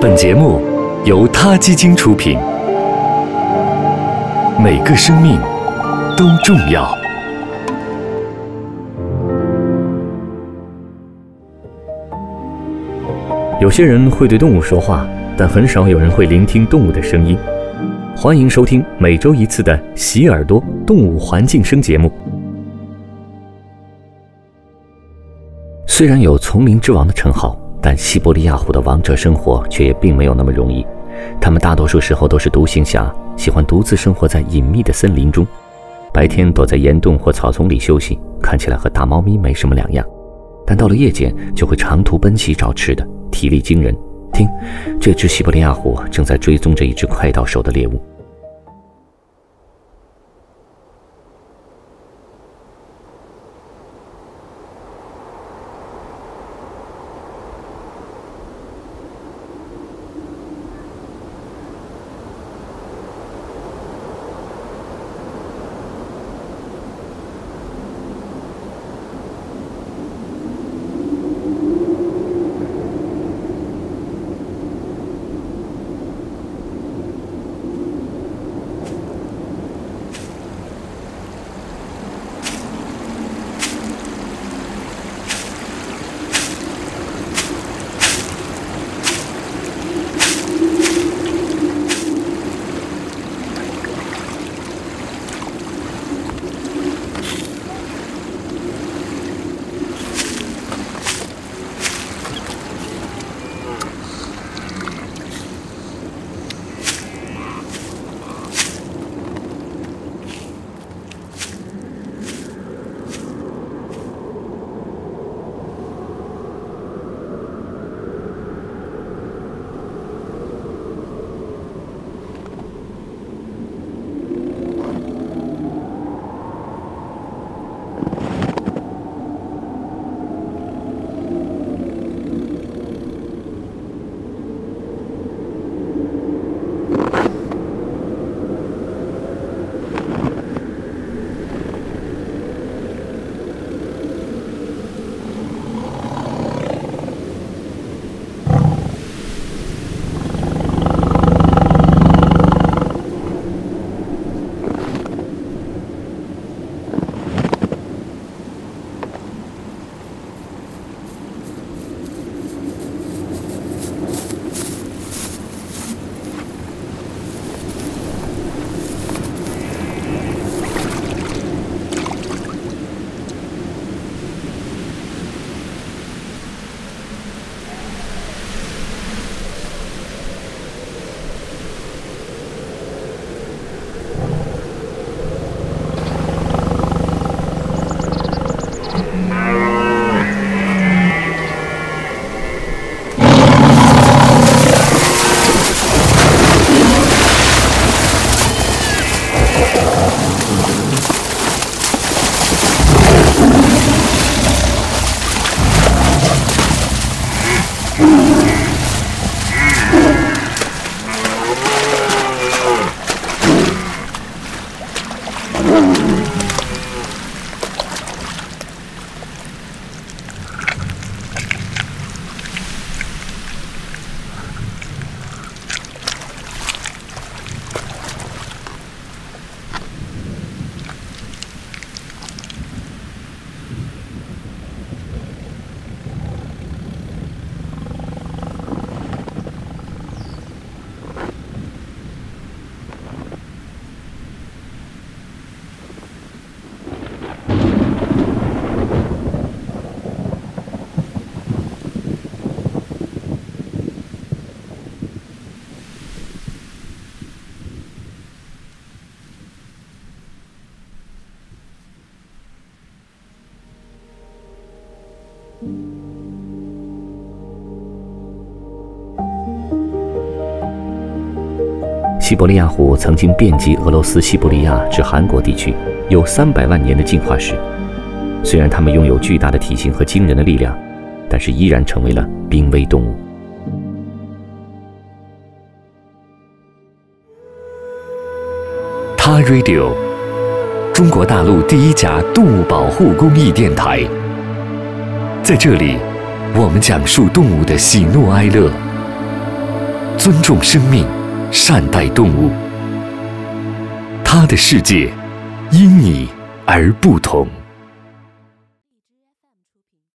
本节目由他基金出品，每个生命都重要。有些人会对动物说话，但很少有人会聆听动物的声音。欢迎收听每周一次的《洗耳朵动物环境声》节目。虽然有丛林之王的称号，但西伯利亚虎的王者生活却也并没有那么容易。它们大多数时候都是独行侠，喜欢独自生活在隐秘的森林中，白天躲在岩洞或草丛里休息，看起来和大猫咪没什么两样。但到了夜间，就会长途奔袭找吃的，体力惊人。听，这只西伯利亚虎正在追踪着一只快到手的猎物。西伯利亚虎曾经遍及俄罗斯西伯利亚至韩国地区，有三百万年的进化史。虽然它们拥有巨大的体型和惊人的力量，但是依然成为了濒危动物。他 Radio，中国大陆第一家动物保护公益电台。在这里，我们讲述动物的喜怒哀乐。尊重生命，善待动物。它的世界因你而不同。